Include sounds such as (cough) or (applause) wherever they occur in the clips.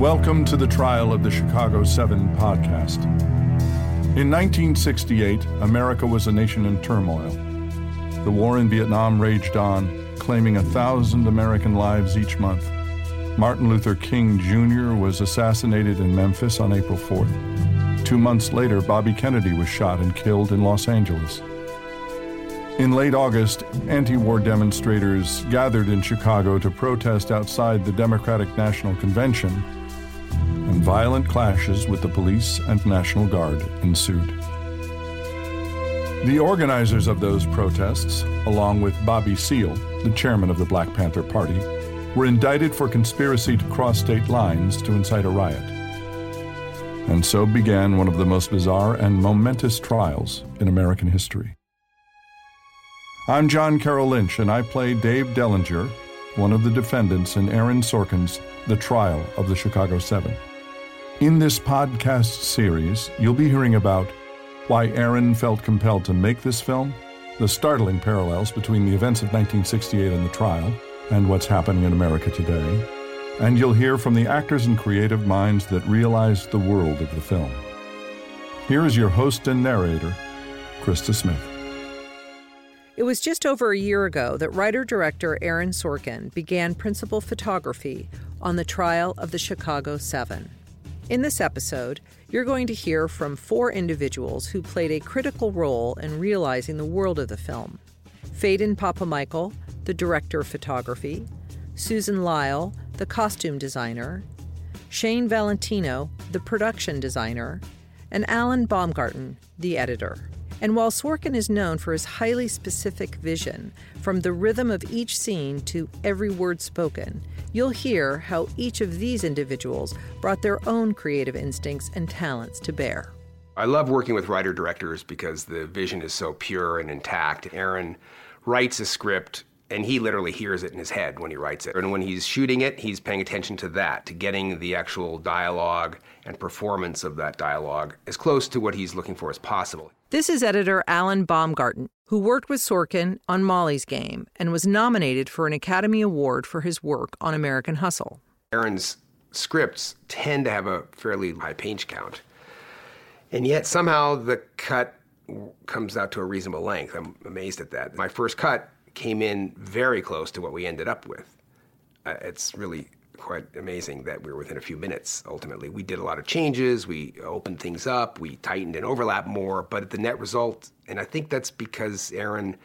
Welcome to the Trial of the Chicago Seven podcast. In 1968, America was a nation in turmoil. The war in Vietnam raged on, claiming a thousand American lives each month. Martin Luther King Jr. was assassinated in Memphis on April 4th. Two months later, Bobby Kennedy was shot and killed in Los Angeles. In late August, anti war demonstrators gathered in Chicago to protest outside the Democratic National Convention, violent clashes with the police and National Guard ensued. The organizers of those protests, along with Bobby Seale, the chairman of the Black Panther Party, were indicted for conspiracy to cross state lines to incite a riot. And so began one of the most bizarre and momentous trials in American history. I'm John Carroll Lynch, and I play Dave Dellinger, one of the defendants in Aaron Sorkin's The Trial of the Chicago Seven. In this podcast series, you'll be hearing about why Aaron felt compelled to make this film, the startling parallels between the events of 1968 and the trial, and what's happening in America today, and you'll hear from the actors and creative minds that realized the world of the film. Here is your host and narrator, Krista Smith. It was just over a year ago that writer director Aaron Sorkin began principal photography on the trial of the Chicago Seven. In this episode, you're going to hear from four individuals who played a critical role in realizing the world of the film. Phedon Papamichael, the director of photography, Susan Lyall, the costume designer, Shane Valentino, the production designer, and Alan Baumgarten, the editor. And while Sorkin is known for his highly specific vision, from the rhythm of each scene to every word spoken, you'll hear how each of these individuals brought their own creative instincts and talents to bear. I love working with writer directors because the vision is so pure and intact. Aaron writes a script and he literally hears it in his head when he writes it. And when he's shooting it, he's paying attention to that, to getting the actual dialogue and performance of that dialogue as close to what he's looking for as possible. This is editor Alan Baumgarten, who worked with Sorkin on Molly's Game and was nominated for an Academy Award for his work on American Hustle. Aaron's scripts tend to have a fairly high page count. And yet somehow the cut comes out to a reasonable length. I'm amazed at that. My first cut came in very close to what we ended up with. Uh, it's really quite amazing that we were within a few minutes ultimately. We did a lot of changes, we opened things up, we tightened and overlapped more, but the net result, and I think that's because Aaron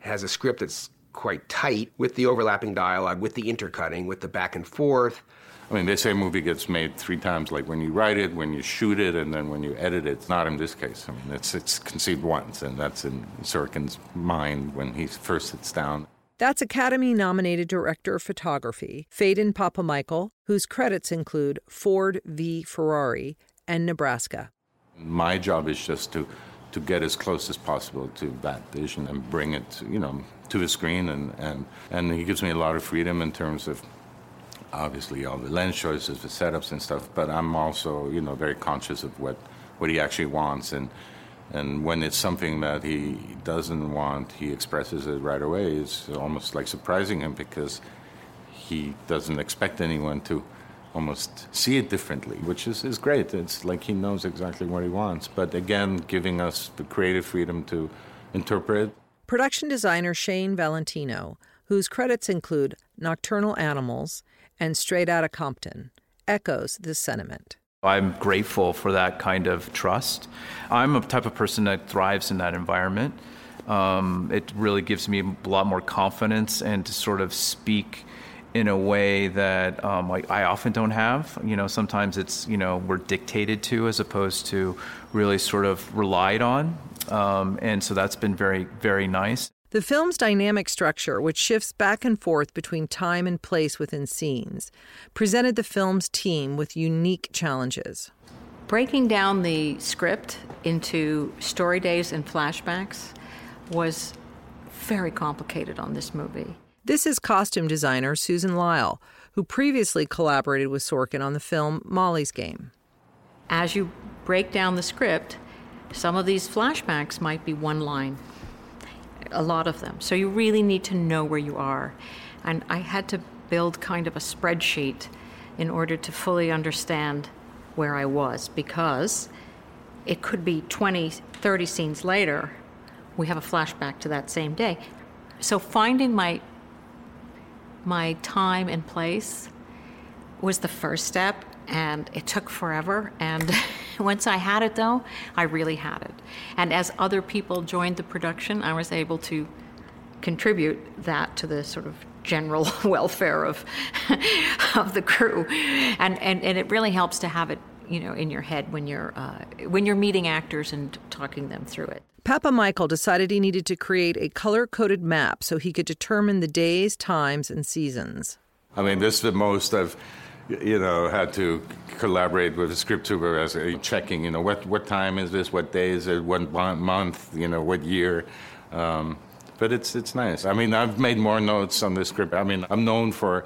has a script that's quite tight with the overlapping dialogue, with the intercutting, with the back and forth. I mean, they say a movie gets made three times, like when you write it, when you shoot it, and then when you edit it. It's not in this case. I mean, it's, it's conceived once, and that's in Sorkin's mind when he first sits down. That's Academy nominated director of photography, Phedon Papamichael, whose credits include Ford v. Ferrari and Nebraska. My job is just to, to get as close as possible to that vision and bring it, you know, to the screen. And, and, and he gives me a lot of freedom in terms of obviously all the lens choices, the setups and stuff, but I'm also, you know, very conscious of what, what he actually wants. And, and when it's something that he doesn't want, he expresses it right away. It's almost like surprising him because he doesn't expect anyone to almost see it differently, which is, is great. It's like he knows exactly what he wants. But again, giving us the creative freedom to interpret. Production designer Shane Valentino, whose credits include Nocturnal Animals and Straight Outta Compton, echoes this sentiment. I'm grateful for that kind of trust. I'm a type of person that thrives in that environment. Um, it really gives me a lot more confidence and to sort of speak in a way that um, I, I, often don't have. You know, sometimes it's you know we're dictated to as opposed to really sort of relied on, um, and so that's been very very nice. The film's dynamic structure, which shifts back and forth between time and place within scenes, presented the film's team with unique challenges. Breaking down the script into story days and flashbacks was very complicated on this movie. This is costume designer Susan Lyall, who previously collaborated with Sorkin on the film Molly's Game. As you break down the script, some of these flashbacks might be one line a lot of them. So you really need to know where you are. And I had to build kind of a spreadsheet in order to fully understand where I was because it could be 20, 30 scenes later, we have a flashback to that same day. So finding my my time and place was the first step and it took forever and (laughs) once I had it though, I really had it. And as other people joined the production, I was able to contribute that to the sort of general (laughs) welfare of (laughs) of the crew, and, and and it really helps to have it you know in your head when you're uh, when you're meeting actors and talking them through it. Papamichael decided he needed to create a color coded map so he could determine the days, times, and seasons. I mean, this is the most I've you know had to collaborate with the script supervisor, checking you know what what time is this, what day is it, what month, you know what year. Um, but it's it's nice. I mean, I've made more notes on the script. I mean, I'm known for,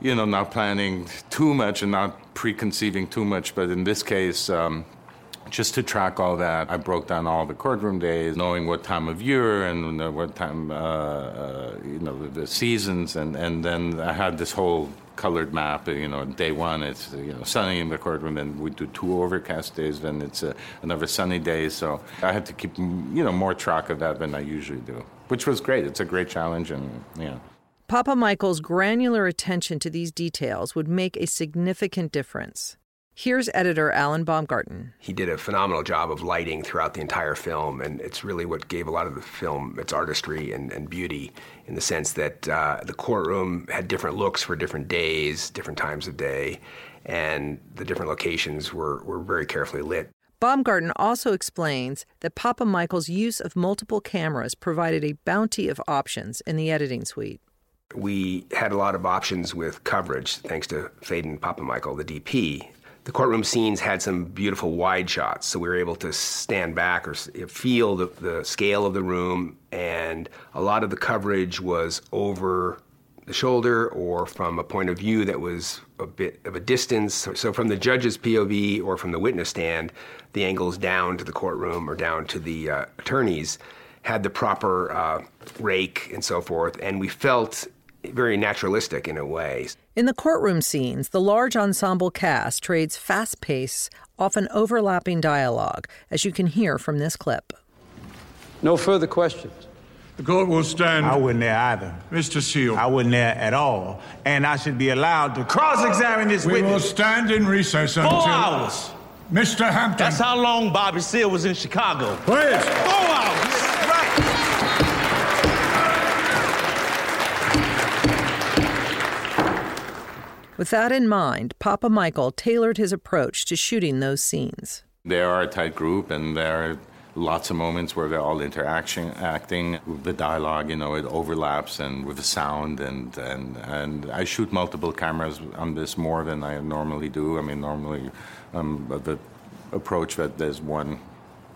you know, not planning too much and not preconceiving too much. But in this case, um, just to track all that, I broke down all the courtroom days, knowing what time of year and what time, uh, uh, you know, the, the, seasons, and, and then I had this whole colored map. You know, day one it's you know sunny in the courtroom, and we do two overcast days, then it's uh, another sunny day. So I had to keep you know more track of that than I usually do which was great. It's a great challenge, and yeah. Papamichael's granular attention to these details would make a significant difference. Here's editor Alan Baumgarten. He did a phenomenal job of lighting throughout the entire film, and it's really what gave a lot of the film its artistry and, and beauty in the sense that uh, the courtroom had different looks for different days, different times of day, and the different locations were, were very carefully lit. Baumgarten also explains that Papamichael's use of multiple cameras provided a bounty of options in the editing suite. We had a lot of options with coverage thanks to Phedon Papamichael, the DP. The courtroom scenes had some beautiful wide shots, so we were able to stand back or feel the, the scale of the room, and a lot of the coverage was over the shoulder or from a point of view that was a bit of a distance. So, from the judge's POV or from the witness stand, the angles down to the courtroom or down to the uh, attorneys had the proper uh, rake and so forth. And we felt very naturalistic in a way. In the courtroom scenes, the large ensemble cast trades fast pace, often overlapping dialogue, as you can hear from this clip. No further questions. The court will stand. I wasn't there either. Mr. Seale. I wasn't there at all. And I should be allowed to cross examine this we witness. We will stand in recess Four until. Four hours. Mr. Hampton. That's how long Bobby Seale was in Chicago. Please. Four hours. With that in mind, Papamichael tailored his approach to shooting those scenes. They are a tight group, and there are lots of moments where they're all interaction acting the dialogue you know it overlaps and with the sound and and and i shoot multiple cameras on this more than i normally do i mean normally um, the approach that there's one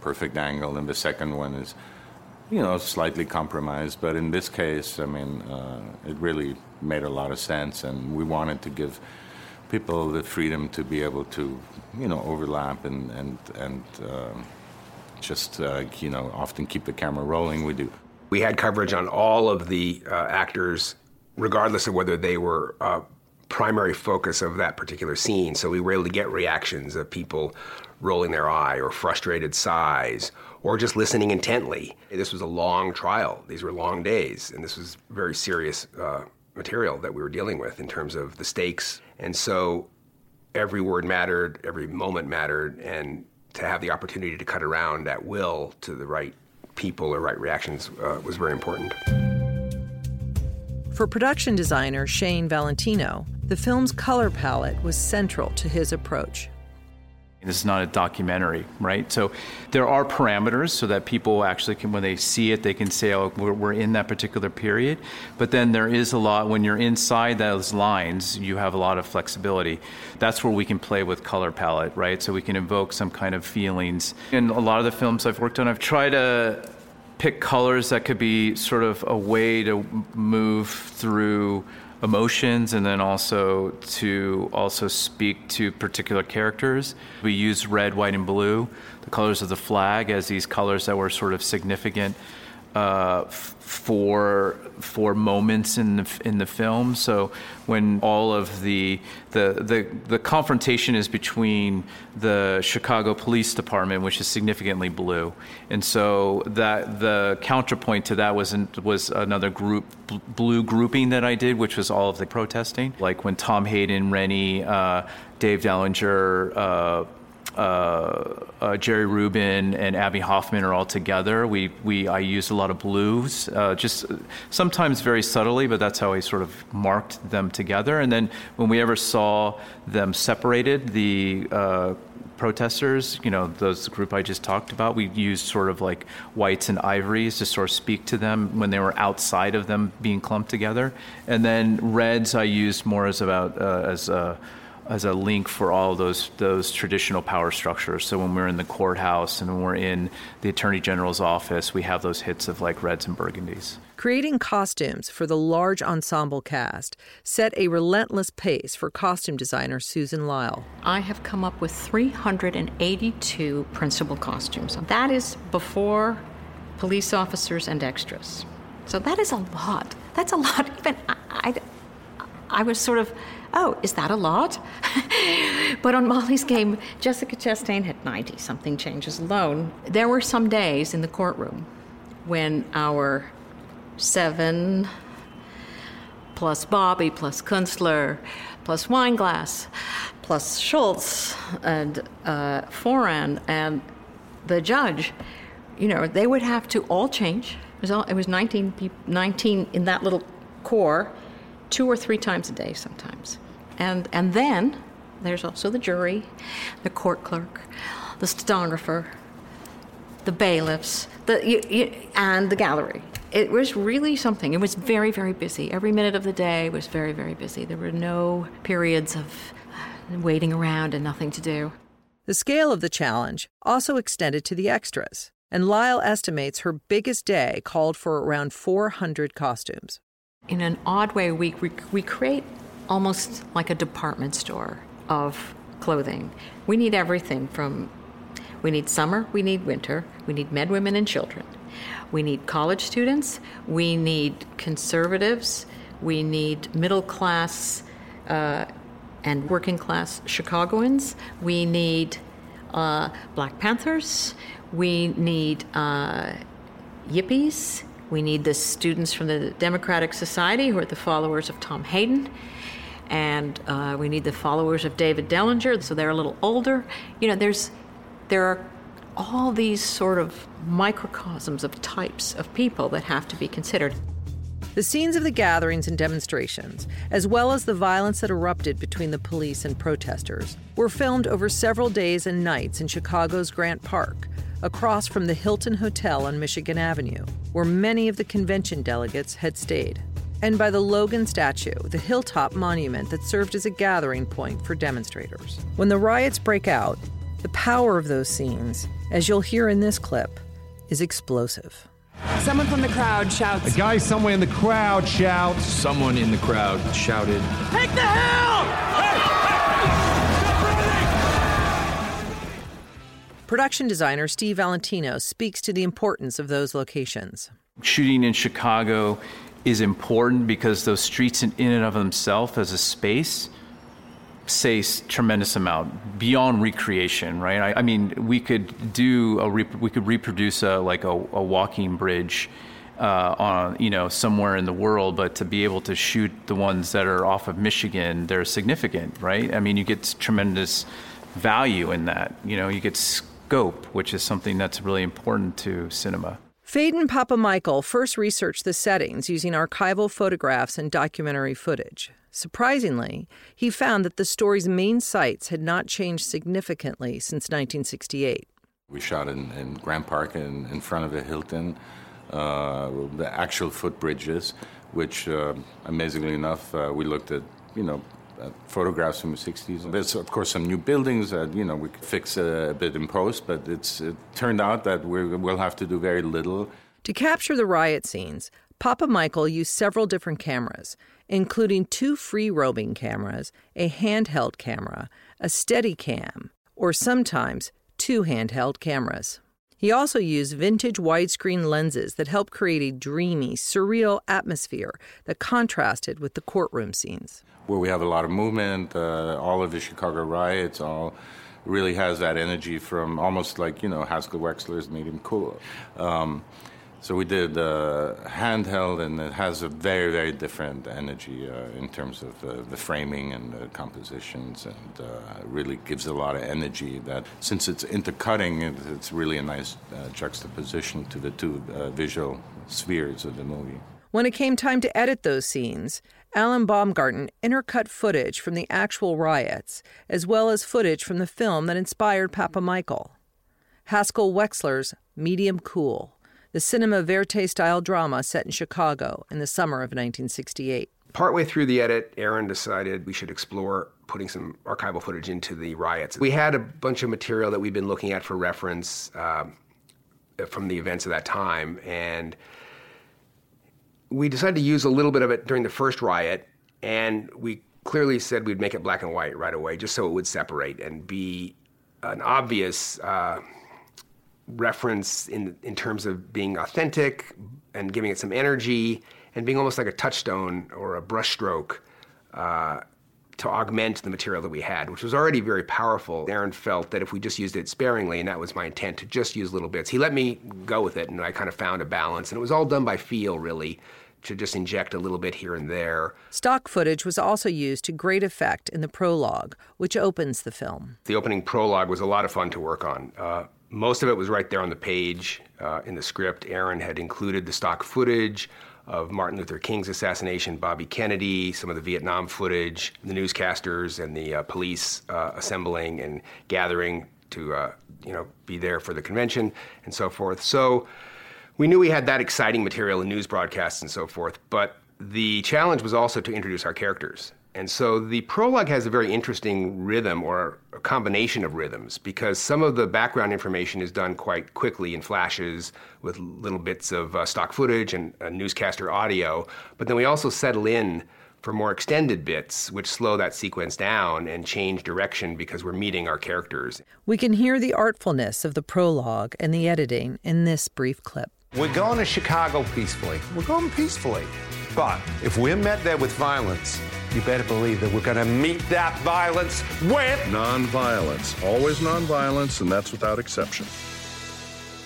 perfect angle and the second one is you know slightly compromised but in this case i mean uh, it really made a lot of sense and we wanted to give people the freedom to be able to you know overlap and and and uh, just uh, you know often keep the camera rolling. We do. We had coverage on all of the uh, actors, regardless of whether they were uh, primary focus of that particular scene. So we were able to get reactions of people rolling their eye or frustrated sighs or just listening intently. This was a long trial. These were long days, and this was very serious uh, material that we were dealing with in terms of the stakes. And so every word mattered, every moment mattered, and to have the opportunity to cut around at will to the right people or right reactions uh, was very important. For production designer Shane Valentino, the film's color palette was central to his approach. This is not a documentary, right? So there are parameters so that people actually can, when they see it, they can say, oh, we're, we're, in that particular period. But then there is a lot, when you're inside those lines, you have a lot of flexibility. That's where we can play with color palette, right? So we can evoke some kind of feelings. In a lot of the films I've worked on, I've tried to pick colors that could be sort of a way to move through emotions and then also to also speak to particular characters. We use red, white, and blue, the colors of the flag, as these colors that were sort of significant uh, for for moments in the in the film. So when all of the the the the confrontation is between the Chicago Police Department, which is significantly blue, and so that the counterpoint to that was in, was another group blue grouping that I did, which was all of the protesting, like when Tom Hayden, Rennie, uh, Dave Dellinger. Uh, uh, uh, Jerry Rubin and Abbie Hoffman are all together. We, we I used a lot of blues, uh, just sometimes very subtly, but that's how I sort of marked them together. And then when we ever saw them separated, the uh, protesters, you know, those group I just talked about, we used sort of like whites and ivories to sort of speak to them when they were outside of them being clumped together. And then reds I used more as about uh, as a as a link for all those those traditional power structures. So when we're in the courthouse and when we're in the attorney general's office, we have those hits of like reds and burgundies. Creating costumes for the large ensemble cast set a relentless pace for costume designer Susan Lyall. I have come up with 382 principal costumes. That is before police officers and extras. So that is a lot. That's a lot. Even I, I, I was sort of oh, is that a lot? (laughs) but on Molly's game, Jessica Chastain had 90 something changes alone. There were some days in the courtroom when our seven plus Bobby plus Kunstler plus Weinglass plus Schultz and uh, Foran and the judge, you know, they would have to all change. It was, all, it was 19, 19 in that little core two or three times a day sometimes. And, and then there's also the jury, the court clerk, the stenographer, the bailiffs, the, you, you, and the gallery. It was really something. It was very, very busy. Every minute of the day was very, very busy. There were no periods of waiting around and nothing to do. The scale of the challenge also extended to the extras, and Lyall estimates her biggest day called for around 400 costumes in an odd way, we, we, we create almost like a department store of clothing. We need everything from we need summer, we need winter, we need men, women, and children. We need college students, we need conservatives, we need middle class uh, and working class Chicagoans, we need uh, Black Panthers, we need uh, yippies, we need the students from the Democratic Society who are the followers of Tom Hayden. And uh, we need the followers of David Dellinger, so they're a little older. You know, there's, there are all these sort of microcosms of types of people that have to be considered. The scenes of the gatherings and demonstrations, as well as the violence that erupted between the police and protesters, were filmed over several days and nights in Chicago's Grant Park, across from the Hilton Hotel on Michigan Avenue, where many of the convention delegates had stayed, and by the Logan statue, the hilltop monument that served as a gathering point for demonstrators. When the riots break out, the power of those scenes, as you'll hear in this clip, is explosive. Someone from the crowd shouts. A guy somewhere in the crowd shouts. Someone in the crowd shouted. Take the hill! Production designer Steve Valentino speaks to the importance of those locations. Shooting in Chicago is important because those streets in, and of themselves as a space say tremendous amount beyond recreation, right? I, I mean, we could do a we could reproduce a like a, a walking bridge uh, on you know somewhere in the world, but to be able to shoot the ones that are off of Michigan, they're significant, right? I mean, you get tremendous value in that. You know, you get scope, which is something that's really important to cinema. Phedon Papamichael first researched the settings using archival photographs and documentary footage. Surprisingly, he found that the story's main sites had not changed significantly since 1968. We shot in, in Grant Park in, in front of the Hilton, uh, the actual footbridges, which, uh, amazingly enough, uh, we looked at, you know, uh, photographs from the 60s. There's, of course, some new buildings that, you know, we could fix a, bit in post, but it's, it turned out that we will have to do very little. To capture the riot scenes, Papamichael used several different cameras, including two free roaming cameras, a handheld camera, a Steadicam, or sometimes two handheld cameras. He also used vintage widescreen lenses that helped create a dreamy, surreal atmosphere that contrasted with the courtroom scenes. Where we have a lot of movement, uh, all of the Chicago riots, all really has that energy from almost like, you know, Haskell Wexler's Medium Cool. Um, so we did uh, handheld, and it has a very, very different energy uh, in terms of uh, the framing and the compositions, and uh, really gives a lot of energy. That since it's intercutting, it's really a nice uh, juxtaposition to the two uh, visual spheres of the movie. When it came time to edit those scenes, Alan Baumgarten intercut footage from the actual riots, as well as footage from the film that inspired Papamichael. Haskell Wexler's Medium Cool the cinema verite style drama set in Chicago in the summer of 1968. Partway through the edit, Aaron decided we should explore putting some archival footage into the riots. We had a bunch of material that we'd been looking at for reference um, from the events of that time, and we decided to use a little bit of it during the first riot, and we clearly said we'd make it black and white right away, just so it would separate and be an obvious. Uh, reference in in terms of being authentic and giving it some energy and being almost like a touchstone or a brushstroke uh, to augment the material that we had, which was already very powerful. Aaron felt that if we just used it sparingly, and that was my intent to just use little bits, he let me go with it, and I kind of found a balance. And it was all done by feel, really, to just inject a little bit here and there. Stock footage was also used to great effect in the prologue, which opens the film. The opening prologue was a lot of fun to work on. Uh, most of it was right there on the page uh, in the script. Aaron had included the stock footage of Martin Luther King's assassination, Bobby Kennedy, some of the Vietnam footage, the newscasters and the uh, police uh, assembling and gathering to uh, you know be there for the convention and so forth. So we knew we had that exciting material in news broadcasts and so forth, but the challenge was also to introduce our characters and so the prologue has a very interesting rhythm or a combination of rhythms because some of the background information is done quite quickly in flashes with little bits of uh, stock footage and uh, newscaster audio. But then we also settle in for more extended bits, which slow that sequence down and change direction because we're meeting our characters. We can hear the artfulness of the prologue and the editing in this brief clip. We're going to Chicago peacefully. We're going peacefully. But if we're met there with violence, you better believe that we're going to meet that violence with nonviolence. Always nonviolence, and that's without exception.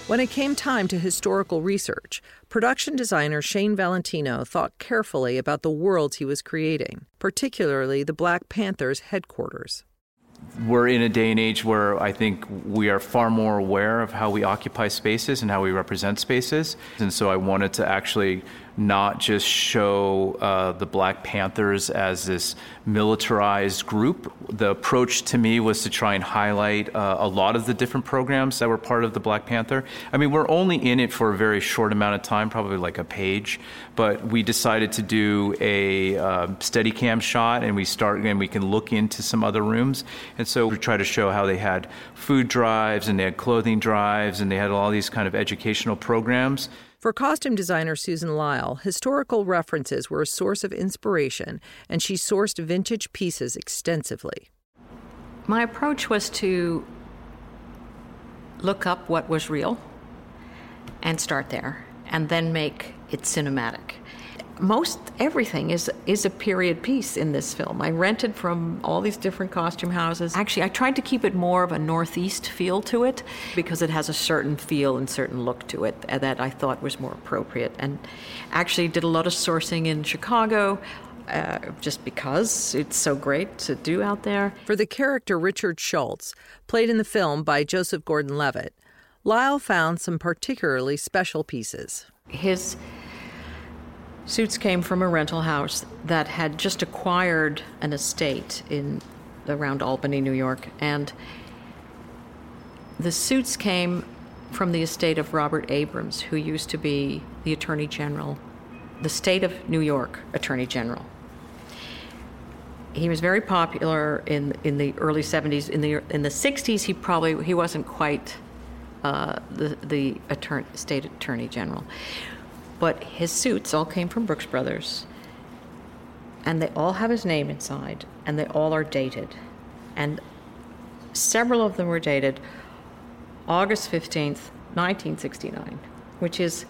When it came time to historical research, production designer Shane Valentino thought carefully about the worlds he was creating, particularly the Black Panthers' headquarters. We're in a day and age where I think we are far more aware of how we occupy spaces and how we represent spaces. And so I wanted to actually not just show uh, the Black Panthers as this militarized group. The approach to me was to try and highlight uh, a lot of the different programs that were part of the Black Panther. I mean, we're only in it for a very short amount of time, probably like a page, but we decided to do a uh, Steadicam shot, and we start and we can look into some other rooms, and so we try to show how they had food drives and they had clothing drives and they had all these kind of educational programs. For costume designer Susan Lyall, historical references were a source of inspiration, and she sourced vintage pieces extensively. My approach was to look up what was real and start there, and then make it cinematic most everything is is a period piece in this film. I rented from all these different costume houses. Actually, I tried to keep it more of a northeast feel to it because it has a certain feel and certain look to it that I thought was more appropriate. And actually did a lot of sourcing in Chicago. Uh, just because it's so great to do out there. For the character Richard Schultz, played in the film by Joseph Gordon Levitt, Lyall found some particularly special pieces. His Suits came from a rental house that had just acquired an estate in around Albany, New York, and the suits came from the estate of Robert Abrams, who used to be the Attorney General, the state of New York Attorney General. He was very popular in in the early 70s. In the in the 60s, he probably he wasn't quite uh, the the attorney, state attorney general. But his suits all came from Brooks Brothers. And they all have his name inside, and they all are dated. And several of them were dated August 15th, 1969, which is,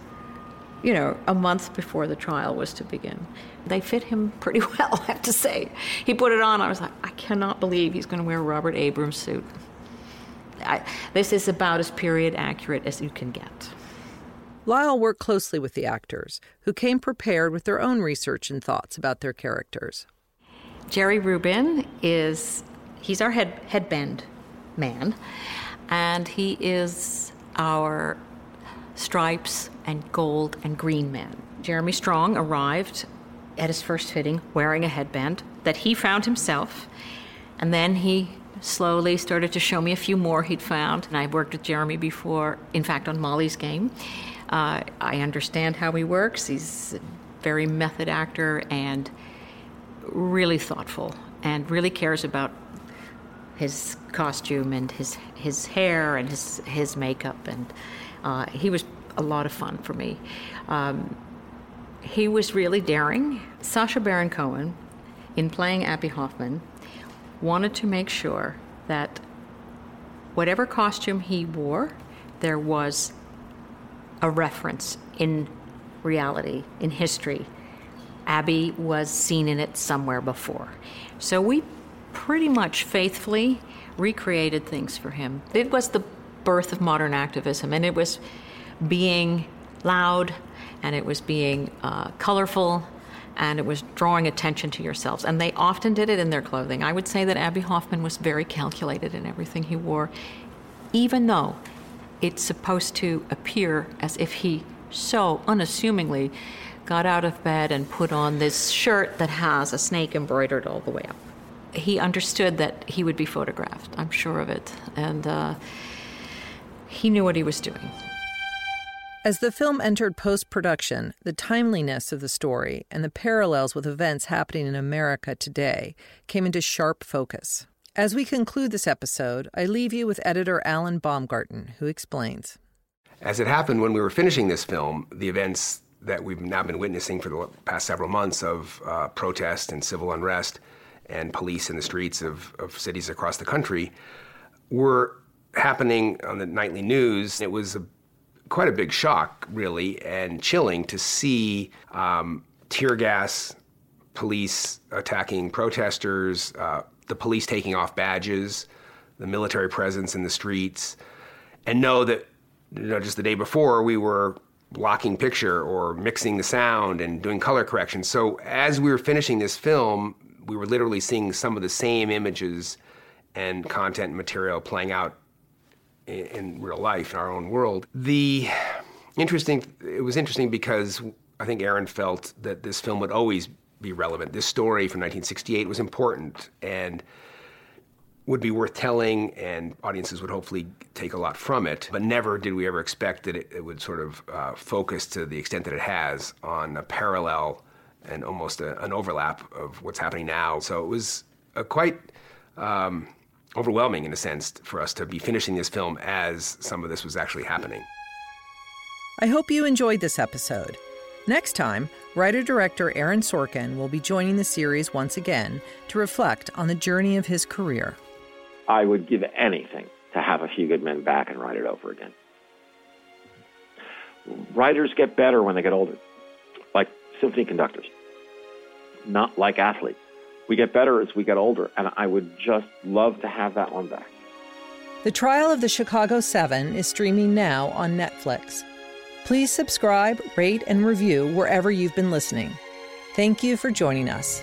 you know, a month before the trial was to begin. They fit him pretty (laughs) well, I have to say. He put it on, I was like, I cannot believe he's going to wear a Robert Abrams suit. I, this is about as period accurate as you can get. Lyall worked closely with the actors, who came prepared with their own research and thoughts about their characters. Jerry Rubin is he's our head headband man, and he is our stripes and gold and green man. Jeremy Strong arrived at his first fitting wearing a headband that he found himself, and then he slowly started to show me a few more he'd found. And I worked with Jeremy before, in fact, on Molly's game. Uh, I understand how he works. He's a very method actor and really thoughtful and really cares about his costume and his his hair and his his makeup and uh, he was a lot of fun for me. Um, he was really daring. Sacha Baron Cohen, in playing Abbie Hoffman, wanted to make sure that whatever costume he wore, there was a reference in reality, in history. Abbie was seen in it somewhere before. So we pretty much faithfully recreated things for him. It was the birth of modern activism, and it was being loud, and it was being uh, colorful, and it was drawing attention to yourselves. And they often did it in their clothing. I would say that Abbie Hoffman was very calculated in everything he wore, even though it's supposed to appear as if he so unassumingly got out of bed and put on this shirt that has a snake embroidered all the way up. He understood that he would be photographed, I'm sure of it, and uh, he knew what he was doing. As the film entered post production, the timeliness of the story and the parallels with events happening in America today came into sharp focus. As we conclude this episode, I leave you with editor Alan Baumgarten, who explains. As it happened when we were finishing this film, the events that we've now been witnessing for the past several months of uh, protest and civil unrest and police in the streets of, of cities across the country were happening on the nightly news. It was a, quite a big shock, really, and chilling to see um, tear gas, police attacking protesters, uh, the police taking off badges, the military presence in the streets, and know that you know just the day before we were blocking picture or mixing the sound and doing color correction. So as we were finishing this film, we were literally seeing some of the same images and content and material playing out in, in real life in our own world. The interesting it was interesting because I think Aaron felt that this film would always be relevant. This story from 1968 was important and would be worth telling, and audiences would hopefully take a lot from it. But never did we ever expect that it, it would sort of uh, focus to the extent that it has on a parallel and almost a, an overlap of what's happening now. So it was a quite um, overwhelming, in a sense, for us to be finishing this film as some of this was actually happening. I hope you enjoyed this episode. Next time, writer director Aaron Sorkin will be joining the series once again to reflect on the journey of his career. I would give anything to have a few good men back and write it over again. Writers get better when they get older, like symphony conductors, not like athletes. We get better as we get older, and I would just love to have that one back. The Trial of the Chicago Seven is streaming now on Netflix. Please subscribe, rate, and review wherever you've been listening. Thank you for joining us.